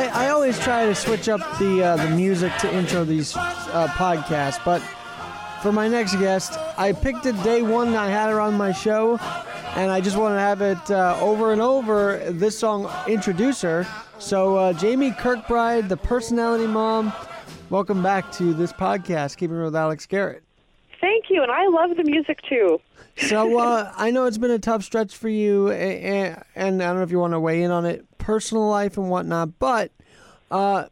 I, I always try to switch up the uh, the music to intro these uh, podcasts, but for my next guest, I picked it day one. I had her on my show, and I just want to have it uh, over and over. This song introduce her. So uh, Jami Kirkbride, the personality mom, welcome back to this podcast, Keeping It with Alex Garrett. Thank you, and I love the music too. So uh, I know it's been a tough stretch for you, and, and I don't know if you want to weigh in on it, personal life and whatnot, but uh,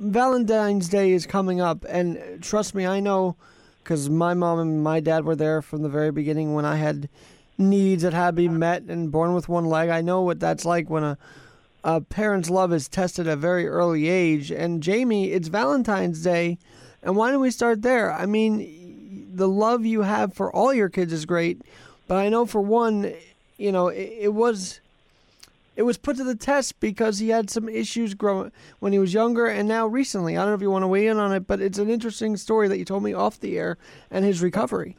Valentine's Day is coming up, and trust me, I know because my mom and my dad were there from the very beginning when I had needs that had to be met and born with one leg. I know what that's like when a a parent's love is tested at a very early age. And Jami, it's Valentine's Day, and why don't we start there? I mean, the love you have for all your kids is great, but I know for one, you know, it, it was it was put to the test because he had some issues growing when he was younger and now recently. I don't know if you want to weigh in on it, but it's an interesting story that you told me off the air and his recovery.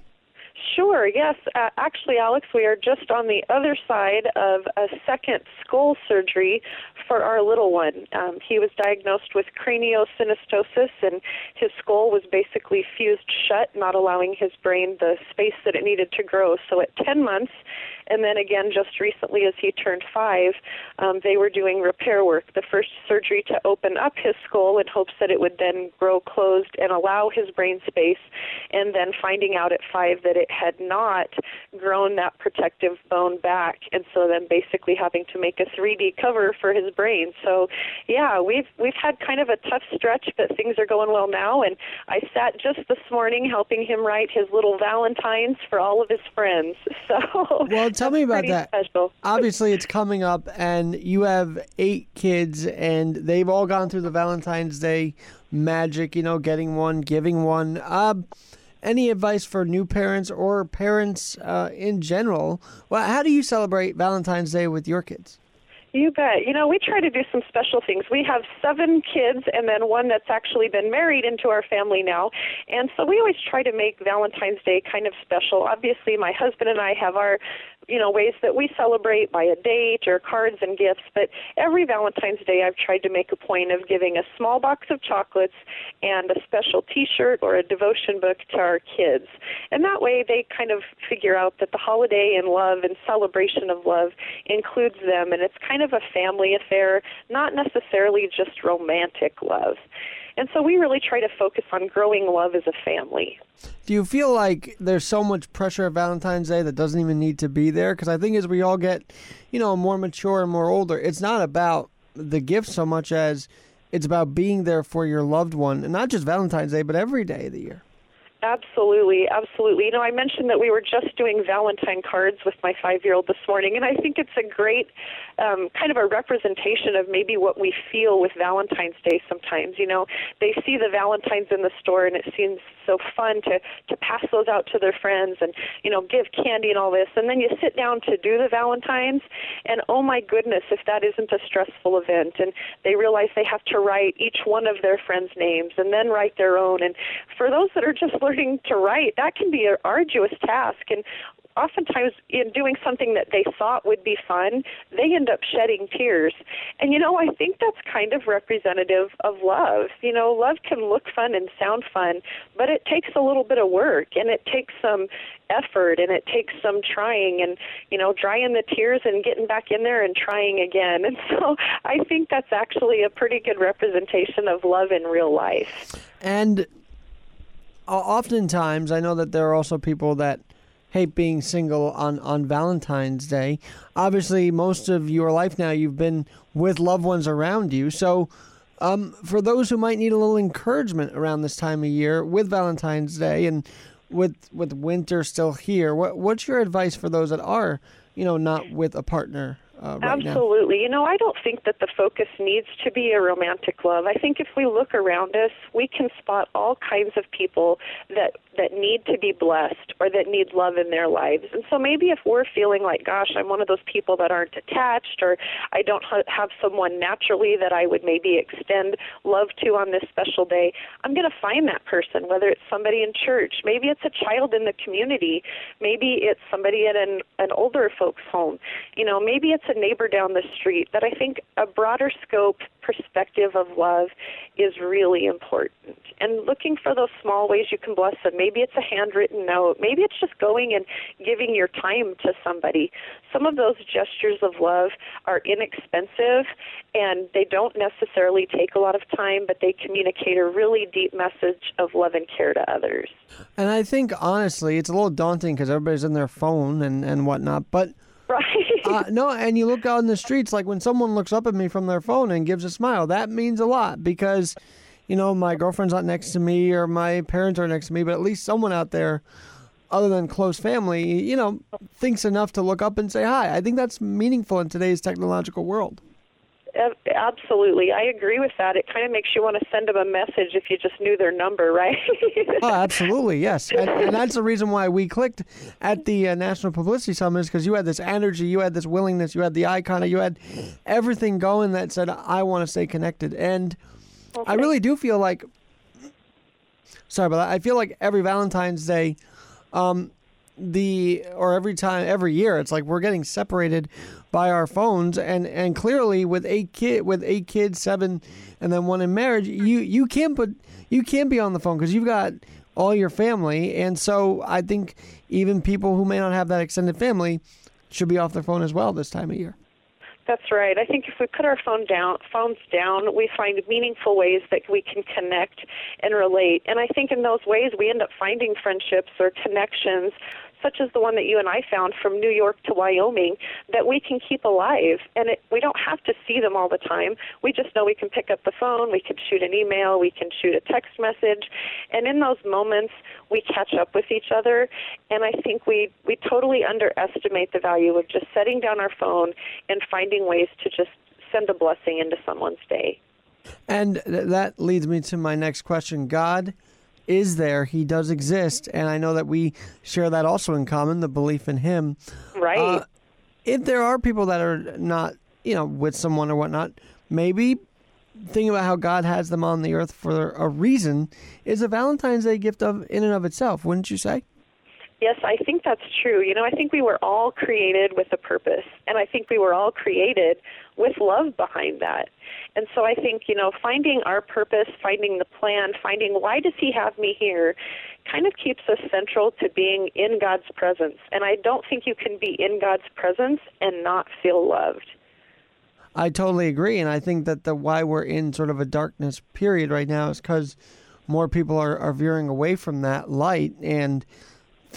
Sure, yes. Uh, actually, Alex, we are just on the other side of a second skull surgery for our little one. Um, he was diagnosed with craniosynostosis, and his skull was basically fused shut, not allowing his brain the space that it needed to grow. So at 10 months, and then again just recently as he turned five, um, they were doing repair work. The first surgery to open up his skull in hopes that it would then grow closed and allow his brain space, and then finding out at five that it had not grown that protective bone back, and so then basically having to make a 3D cover for his brain. So, yeah, we've we've had kind of a tough stretch, but things are going well now. And I sat just this morning helping him write his little valentines for all of his friends. So, well, tell me about that. Special. Obviously, it's coming up, and you have eight kids, and they've all gone through the Valentine's Day magic. You know, getting one, giving one. Uh, any advice for new parents or parents uh, in general? Well, how do you celebrate Valentine's Day with your kids? You bet. You know, we try to do some special things. We have seven kids and then one that's actually been married into our family now. And so we always try to make Valentine's Day kind of special. Obviously, my husband and I have our you know ways that we celebrate by a date or cards and gifts. But every valentine's day i've tried to make a point of giving a small box of chocolates and a special t-shirt or a devotion book to our kids. And that way they kind of figure out that the holiday and love and celebration of love includes them. And it's kind of a family affair not necessarily just romantic love and so we really try to focus on growing love as a family. Do you feel like there's so much pressure at Valentine's Day that doesn't even need to be there? Because I think as we all get, you know, more mature and more older, it's not about the gift so much as it's about being there for your loved one, and not just Valentine's Day, but every day of the year. Absolutely, absolutely. You know, I mentioned that we were just doing Valentine cards with my five year old this morning, and I think it's a great um, kind of a representation of maybe what we feel with Valentine's Day sometimes. You know, they see the Valentines in the store, and it seems so fun to, to pass those out to their friends and, you know, give candy and all this. And then you sit down to do the Valentines, and oh my goodness, if that isn't a stressful event. And they realize they have to write each one of their friends' names and then write their own. And for those that are just learning to write, that can be an arduous task. And oftentimes in doing something that they thought would be fun, they end up shedding tears. And you know, I think that's kind of representative of love. You know, love can look fun and sound fun, but it takes a little bit of work and it takes some effort and it takes some trying and, you know, drying the tears and getting back in there and trying again. And so I think that's actually a pretty good representation of love in real life. And oftentimes, I know that there are also people that hate being single on, on Valentine's Day. Obviously, most of your life now you've been with loved ones around you. So, um, for those who might need a little encouragement around this time of year with Valentine's Day and with with winter still here, what what's your advice for those that are, you know, not with a partner uh, right Absolutely. Now. You know, I don't think that the focus needs to be a romantic love. I think if we look around us, we can spot all kinds of people that that need to be blessed or that need love in their lives. And so maybe if we're feeling like, gosh, I'm one of those people that aren't attached or I don't ha- have someone naturally that I would maybe extend love to on this special day, I'm going to find that person, whether it's somebody in church, maybe it's a child in the community, maybe it's somebody at an, an older folks home, you know, maybe it's a neighbor down the street, that I think a broader scope perspective of love is really important. And looking for those small ways you can bless them. Maybe it's a handwritten note. Maybe it's just going and giving your time to somebody. Some of those gestures of love are inexpensive and they don't necessarily take a lot of time, but they communicate a really deep message of love and care to others. And I think, honestly, it's a little daunting because everybody's in their phone and, and whatnot. But. Uh, no, and you look out in the streets, like when someone looks up at me from their phone and gives a smile, that means a lot because, you know, my girlfriend's not next to me or my parents are next to me, but at least someone out there, other than close family, you know, thinks enough to look up and say hi. I think that's meaningful in today's technological world. Absolutely. I agree with that. It kind of makes you want to send them a message if you just knew their number, right? oh, absolutely, yes. And, and, that's the reason why we clicked at the uh, National Publicity Summit is because you had this energy, you had this willingness, you had the icon, you had everything going that said, I want to stay connected. And okay. I really do feel like, sorry about that, I feel like every Valentine's Day, um, the or every time every year it's like we're getting separated by our phones and and clearly with eight kid with eight kids seven and then one in marriage you you can't put you can't be on the phone because you've got all your family and so i think even people who may not have that extended family should be off their phone as well this time of year that's right. I think if we put our phone down, phones down, we find meaningful ways that we can connect and relate. And I think in those ways we end up finding friendships or connections such as the one that you and I found from New York to Wyoming, that we can keep alive. And it, we don't have to see them all the time. We just know we can pick up the phone, we can shoot an email, we can shoot a text message. And in those moments, we catch up with each other. And I think we, we totally underestimate the value of just setting down our phone and finding ways to just send a blessing into someone's day. And that leads me to my next question. God is there. He does exist, and I know that we share that also in common, the belief in Him. Right. Uh, if there are people that are not, you know, with someone or whatnot, maybe thinking about how God has them on the earth for a reason is a Valentine's Day gift of in and of itself, wouldn't you say? Yes, I think that's true. You know, I think we were all created with a purpose, and I think we were all created with love behind that. And so I think, you know, finding our purpose, finding the plan, finding why does he have me here kind of keeps us central to being in God's presence. And I don't think you can be in God's presence and not feel loved. I totally agree, and I think that the why we're in sort of a darkness period right now is because more people are, are veering away from that light and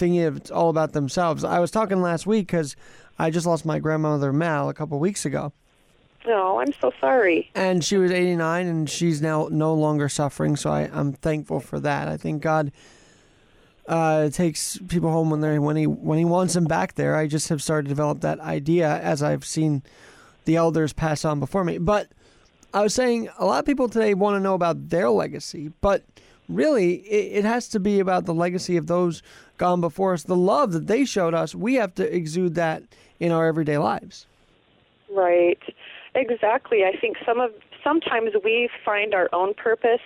thinking it's all about themselves. I was talking last week because I just lost my grandmother Mal a couple weeks ago. Oh, I'm so sorry. And she was 89, and she's now no longer suffering. So I, I'm thankful for that. I think God uh, takes people home when they when he when he wants them back there. I just have started to develop that idea as I've seen the elders pass on before me. But I was saying a lot of people today want to know about their legacy, but really it, it has to be about the legacy of those gone before us. The love that they showed us, we have to exude that in our everyday lives. Right. Exactly. I think some of sometimes we find our own purpose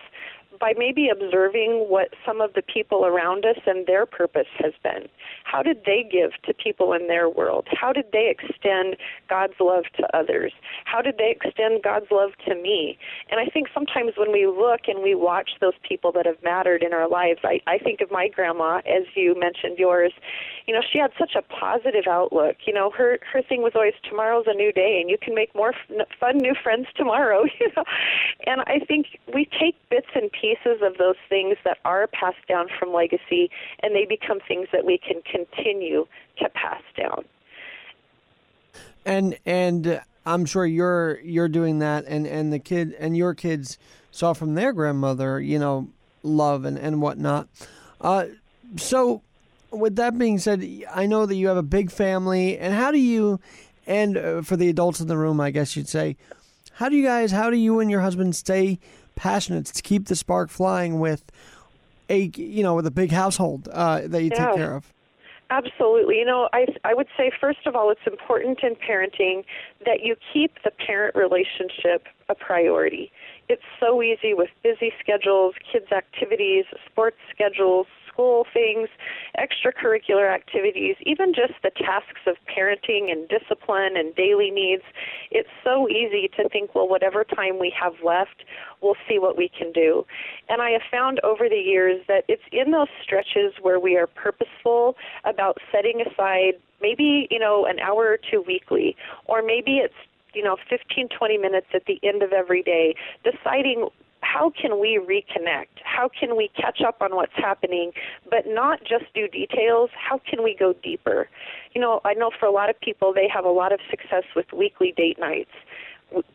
by maybe observing what some of the people around us and their purpose has been. How did they give to people in their world? How did they extend God's love to others? How did they extend God's love to me? And I think sometimes when we look and we watch those people that have mattered in our lives, I, I think of my grandma, as you mentioned yours. You know, she had such a positive outlook. You know, her her thing was always tomorrow's a new day, and you can make more f- fun new friends tomorrow. You know, and I think we take bits and pieces pieces of those things that are passed down from legacy, and they become things that we can continue to pass down. And and I'm sure you're you're doing that, and and the kid and your kids saw from their grandmother, you know, love and and whatnot. Uh, so, with that being said, I know that you have a big family, and how do you, and uh, for the adults in the room, I guess you'd say, how do you guys, how do you and your husband stay passionate to keep the spark flying with a you know with a big household uh, that you yeah. take care of. Absolutely. You know, I I would say first of all, it's important in parenting that you keep the parent relationship a priority. it's so easy with busy schedules, kids' activities, sports schedules, school things, extracurricular activities, even just the tasks of parenting and discipline and daily needs. It's so easy to think, well, whatever time we have left, we'll see what we can do. And I have found over the years that it's in those stretches where we are purposeful about setting aside maybe, you know, an hour or two weekly, or maybe it's you know 15 20 minutes at the end of every day deciding how can we reconnect? How can we catch up on what's happening, but not just do details? How can we go deeper? You know, I know for a lot of people, they have a lot of success with weekly date nights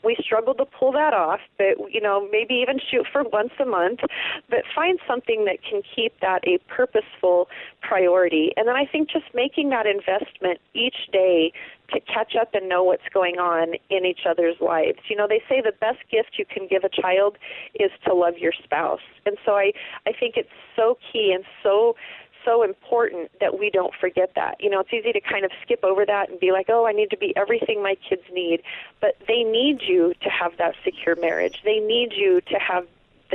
we struggle to pull that off, but you know, maybe even shoot for once a month, but find something that can keep that a purposeful priority. And then I think just making that investment each day to catch up and know what's going on in each other's lives. You know, they say the best gift you can give a child is to love your spouse. And so I I think it's so key and so so important that we don't forget that. You know, it's easy to kind of skip over that and be like, oh, I need to be everything my kids need. But they need you to have that secure marriage. They need you to have,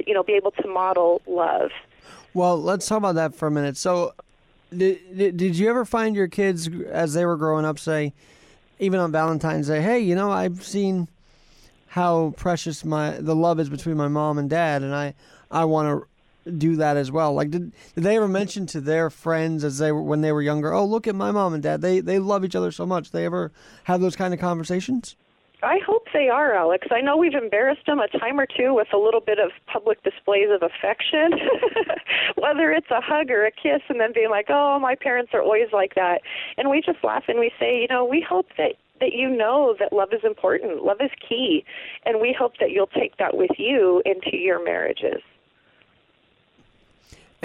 you know, be able to model love. Well, let's talk about that for a minute. So, did, did you ever find your kids as they were growing up say, even on Valentine's Day, hey, you know, I've seen how precious my the love is between my mom and dad, and I I want to do that as well? Like, did did they ever mention to their friends as they were when they were younger? Oh, look at my mom and dad. They they love each other so much. They ever have those kind of conversations? I hope they are, Alex. I know we've embarrassed them a time or two with a little bit of public displays of affection, whether it's a hug or a kiss, and then being like, "Oh, my parents are always like that," and we just laugh and we say, you know, we hope that that you know that love is important, love is key, and we hope that you'll take that with you into your marriages.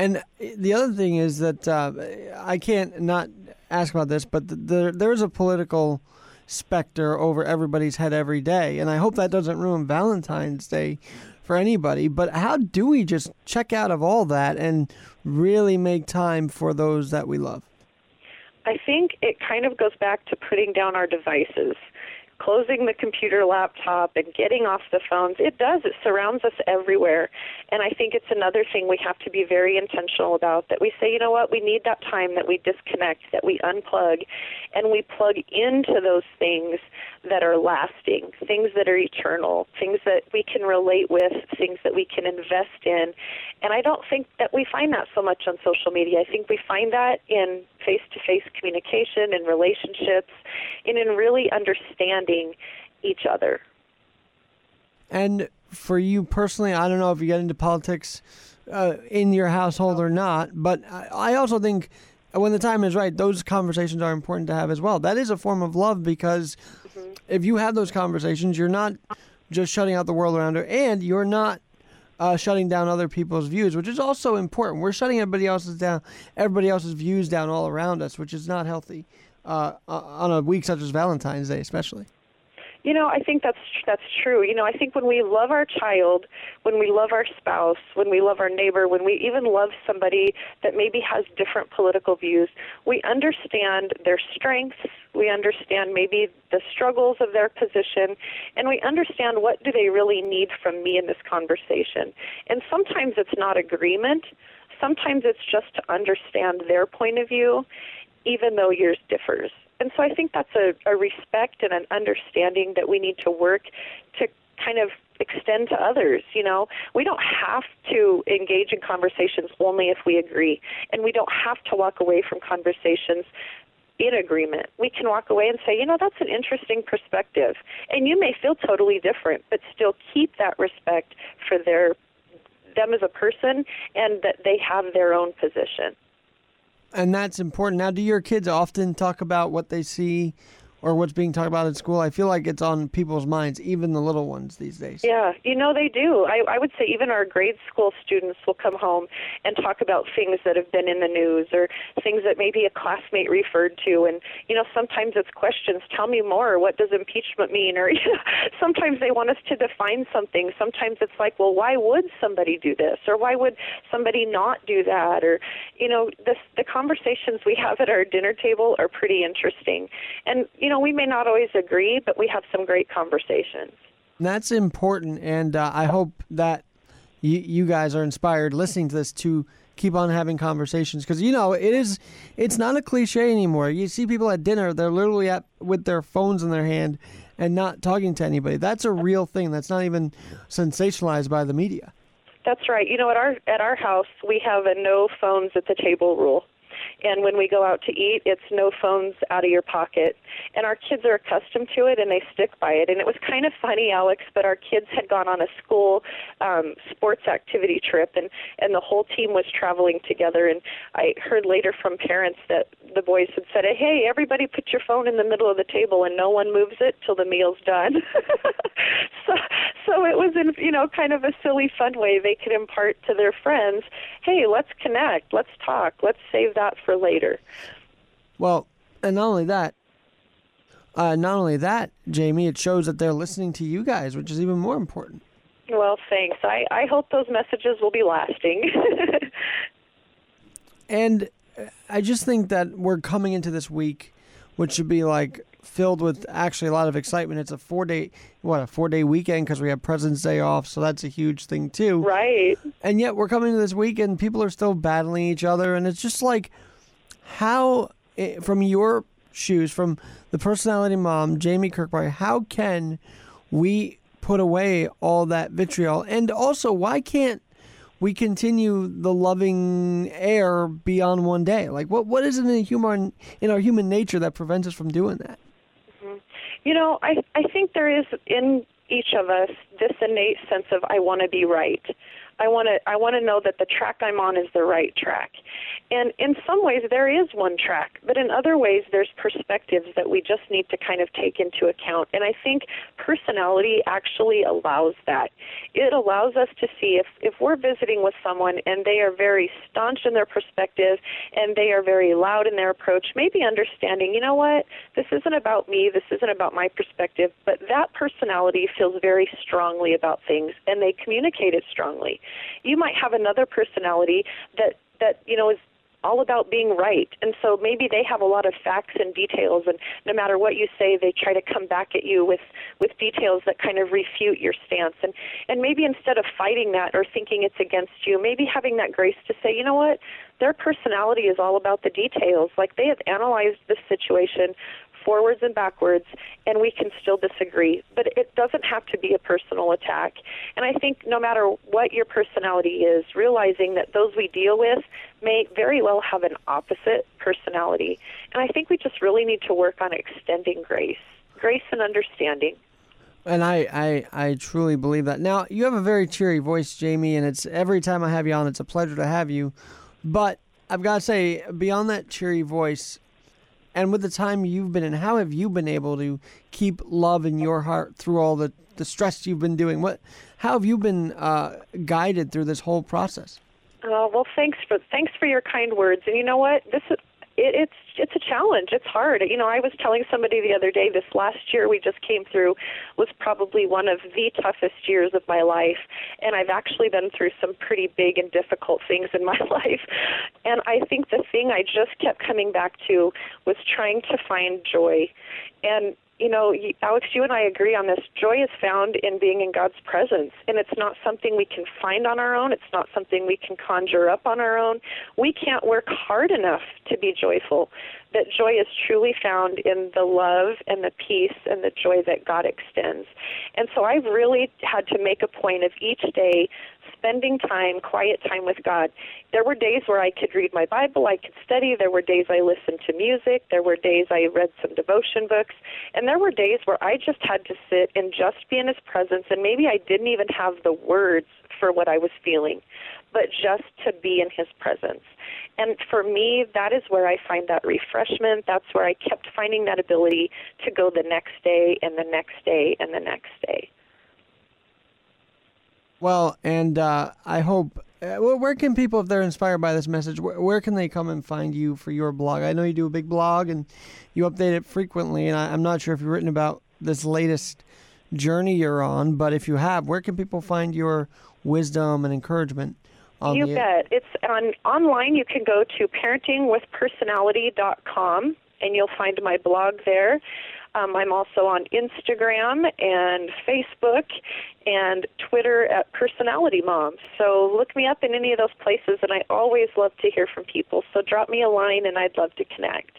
And the other thing is that uh, I can't not ask about this, but the, there's a political specter over everybody's head every day, and I hope that doesn't ruin Valentine's Day for anybody. But how do we just check out of all that and really make time for those that we love? I think it kind of goes back to putting down our devices closing the computer laptop and getting off the phones. It does. It surrounds us everywhere. And i think it's another thing we have to be very intentional about that we say you know what? We need that time that we disconnect that we unplug and we plug into those things that are lasting things that are eternal things that we can relate with things that we can invest in. And i don't think that we find that so much on social media. I think we find that in face to face communication and relationships and in really understanding each other. And for you personally, I don't know if you get into politics uh, in your household or not, but I also think when the time is right, those conversations are important to have as well. That is a form of love because mm-hmm. if you have those conversations, you're not just shutting out the world around her, and you're not uh, shutting down other people's views, which is also important. We're shutting everybody else's down, everybody else's views down all around us, which is not healthy uh, on a week such as Valentine's Day, especially. You know, I think that's that's true. You know, I think when we love our child, when we love our spouse, when we love our neighbor, when we even love somebody that maybe has different political views, we understand their strengths, we understand maybe the struggles of their position, and we understand what do they really need from me in this conversation. And sometimes it's not agreement, sometimes it's just to understand their point of view even though yours differs. And so I think that's a, a respect and an understanding that we need to work to kind of extend to others. You know, we don't have to engage in conversations only if we agree, and we don't have to walk away from conversations in agreement. We can walk away and say, you know, that's an interesting perspective, and you may feel totally different, but still keep that respect for their them as a person and that they have their own position. And that's important. Now, do your kids often talk about what they see or what's being talked about at school? I feel like it's on people's minds, even the little ones these days. Yeah, you know they do. I, I would say even our grade school students will come home and talk about things that have been in the news or things that maybe a classmate referred to. And you know sometimes it's questions. Tell me more. What does impeachment mean? Or you know, sometimes they want us to define something. Sometimes it's like, well, why would somebody do this? Or why would somebody not do that? Or you know, this, the conversations we have at our dinner table are pretty interesting. And you know, we may not always agree, but we have some great conversations. That's important, and uh, I hope that you, you guys are inspired listening to this to keep on having conversations because you know it is it's not a cliche anymore. You see people at dinner they're literally at with their phones in their hand and not talking to anybody. That's a real thing that's not even sensationalized by the media. That's right. You know at our at our house we have a no phones at the table rule and when we go out to eat, it's no phones out of your pocket. And our kids are accustomed to it and they stick by it. And it was kind of funny, Alex, but our kids had gone on a school um, sports activity trip and, and the whole team was traveling together. And I heard later from parents that the boys had said, hey, everybody put your phone in the middle of the table and no one moves it till the meal's done. so, so it was in, you know, kind of a silly, fun way they could impart to their friends, hey, let's connect, let's talk, let's save that for later. Well, and not only that, uh, not only that, Jami, it shows that they're listening to you guys, which is even more important. Well, thanks. I, I hope those messages will be lasting. and I just think that we're coming into this week, which should be like filled with actually a lot of excitement. It's a four day, what, a four day weekend because we have President's Day off. So that's a huge thing, too. Right. And yet we're coming to this weekend, people are still battling each other. And it's just like, how, eh, from your shoes, from the personality mom, Jami Kirkby, how can we put away all that vitriol? And also, why can't we continue the loving air beyond one day? Like, what what is it in human in our human nature that prevents us from doing that? Mm-hmm. You know, I I think there is in each of us this innate sense of I want to be right. I want to I want to know that the track I'm on is the right track. And in some ways there is one track, but in other ways there's perspectives that we just need to kind of take into account. And I think personality actually allows that. It allows us to see if if we're visiting with someone and they are very staunch in their perspective and they are very loud in their approach, maybe understanding, you know what? This isn't about me, this isn't about my perspective, but that personality feels very strongly about things and they communicate it strongly. You might have another personality that that you know is all about being right. And so maybe they have a lot of facts and details and no matter what you say they try to come back at you with with details that kind of refute your stance. And and maybe instead of fighting that or thinking it's against you, maybe having that grace to say, "You know what? Their personality is all about the details. Like they have analyzed this situation forwards and backwards, and we can still disagree. But it doesn't have to be a personal attack. And I think no matter what your personality is, realizing that those we deal with may very well have an opposite personality. And I think we just really need to work on extending grace, grace and understanding. And I, I, I truly believe that. Now, you have a very cheery voice, Jami, and it's every time I have you on, it's a pleasure to have you. But I've got to say, beyond that cheery voice, and with the time you've been in, how have you been able to keep love in your heart through all the, the stress you've been doing? What, how have you been uh, guided through this whole process? Uh, well, thanks for thanks for your kind words. And you know what? This is it, it's it's a challenge. It's hard. You know, I was telling somebody the other day. This last year we just came through was probably one of the toughest years of my life, and I've actually been through some pretty big and difficult things in my life. And I think the thing I just kept coming back to was trying to find joy, and you know, Alex, you and I agree on this. Joy is found in being in God's presence, and it's not something we can find on our own. It's not something we can conjure up on our own. We can't work hard enough to be joyful. That joy is truly found in the love and the peace and the joy that God extends. And so I've really had to make a point of each day spending time, quiet time with God. There were days where I could read my Bible, I could study. There were days I listened to music. There were days I read some devotion books. And there were days where I just had to sit and just be in His presence. And maybe I didn't even have the words for what I was feeling, but just to be in His presence. And for me, that is where I find that refreshment. That's where I kept finding that ability to go the next day and the next day and the next day. Well, and uh, I hope. Uh, where can people, if they're inspired by this message, where, where, can they come and find you for your blog? I know you do a big blog and you update it frequently, and I, I'm not sure if you've written about this latest journey you're on, but if you have, where can people find your wisdom and encouragement? you the, bet. It's on online. You can go to parentingwithpersonality.com and you'll find my blog there. Um, I'm also on Instagram and Facebook and Twitter at Personality Mom. So look me up in any of those places, and I always love to hear from people. So drop me a line, and I'd love to connect.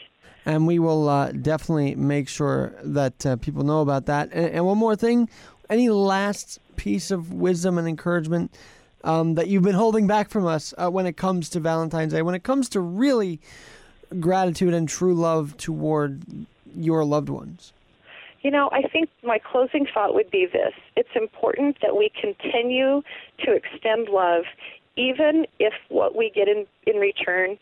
And we will uh, definitely make sure that uh, people know about that. And, and one more thing any last piece of wisdom and encouragement um, that you've been holding back from us uh, when it comes to Valentine's Day, when it comes to really gratitude and true love toward your loved ones? You know, I think my closing thought would be this it's important that we continue to extend love, even if what we get in, in return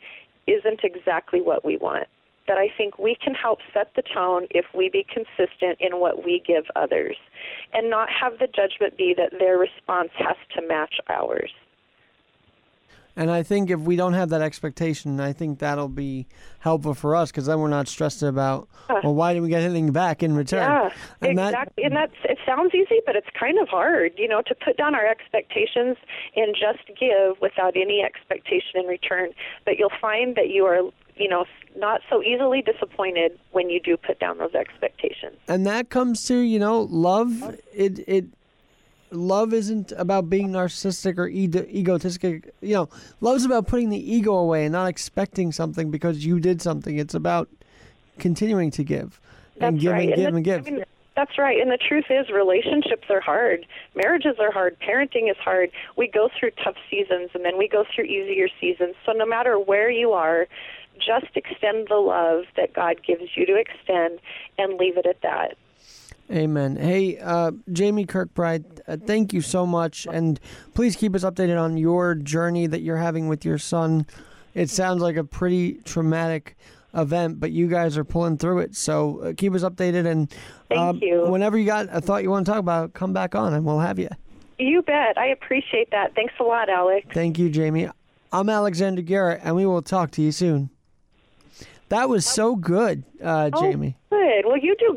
isn't exactly what we want. That I think we can help set the tone if we be consistent in what we give others and not have the judgment be that their response has to match ours. And I think if we don't have that expectation, I think that'll be helpful for us because then we're not stressed about, well, why did we get anything back in return? Yeah, and exactly. That, and that's it sounds easy, but it's kind of hard, you know, to put down our expectations and just give without any expectation in return. But you'll find that you are, you know, not so easily disappointed when you do put down those expectations. And that comes to, you know, love. It it love isn't about being narcissistic or ego- egotistic. You know, love's about putting the ego away and not expecting something because you did something. It's about continuing to give and That's give right. and give and, and give. I mean, that's right. And the truth is, relationships are hard. Marriages are hard. Parenting is hard. We go through tough seasons and then we go through easier seasons. So no matter where you are, just extend the love that God gives you to extend and leave it at that. Amen. Hey, uh, Jami Kirkbride, uh, thank you so much. And please keep us updated on your journey that you're having with your son. It sounds like a pretty traumatic event, but you guys are pulling through it. So uh, keep us updated. And uh, Thank you. whenever you got a thought you want to talk about, come back on and we'll have you. You bet. I appreciate that. Thanks a lot, Alex. Thank you, Jami. I'm Alexander Garrett, and we will talk to you soon. That was so good, uh, Jami. Oh, good. Well, you do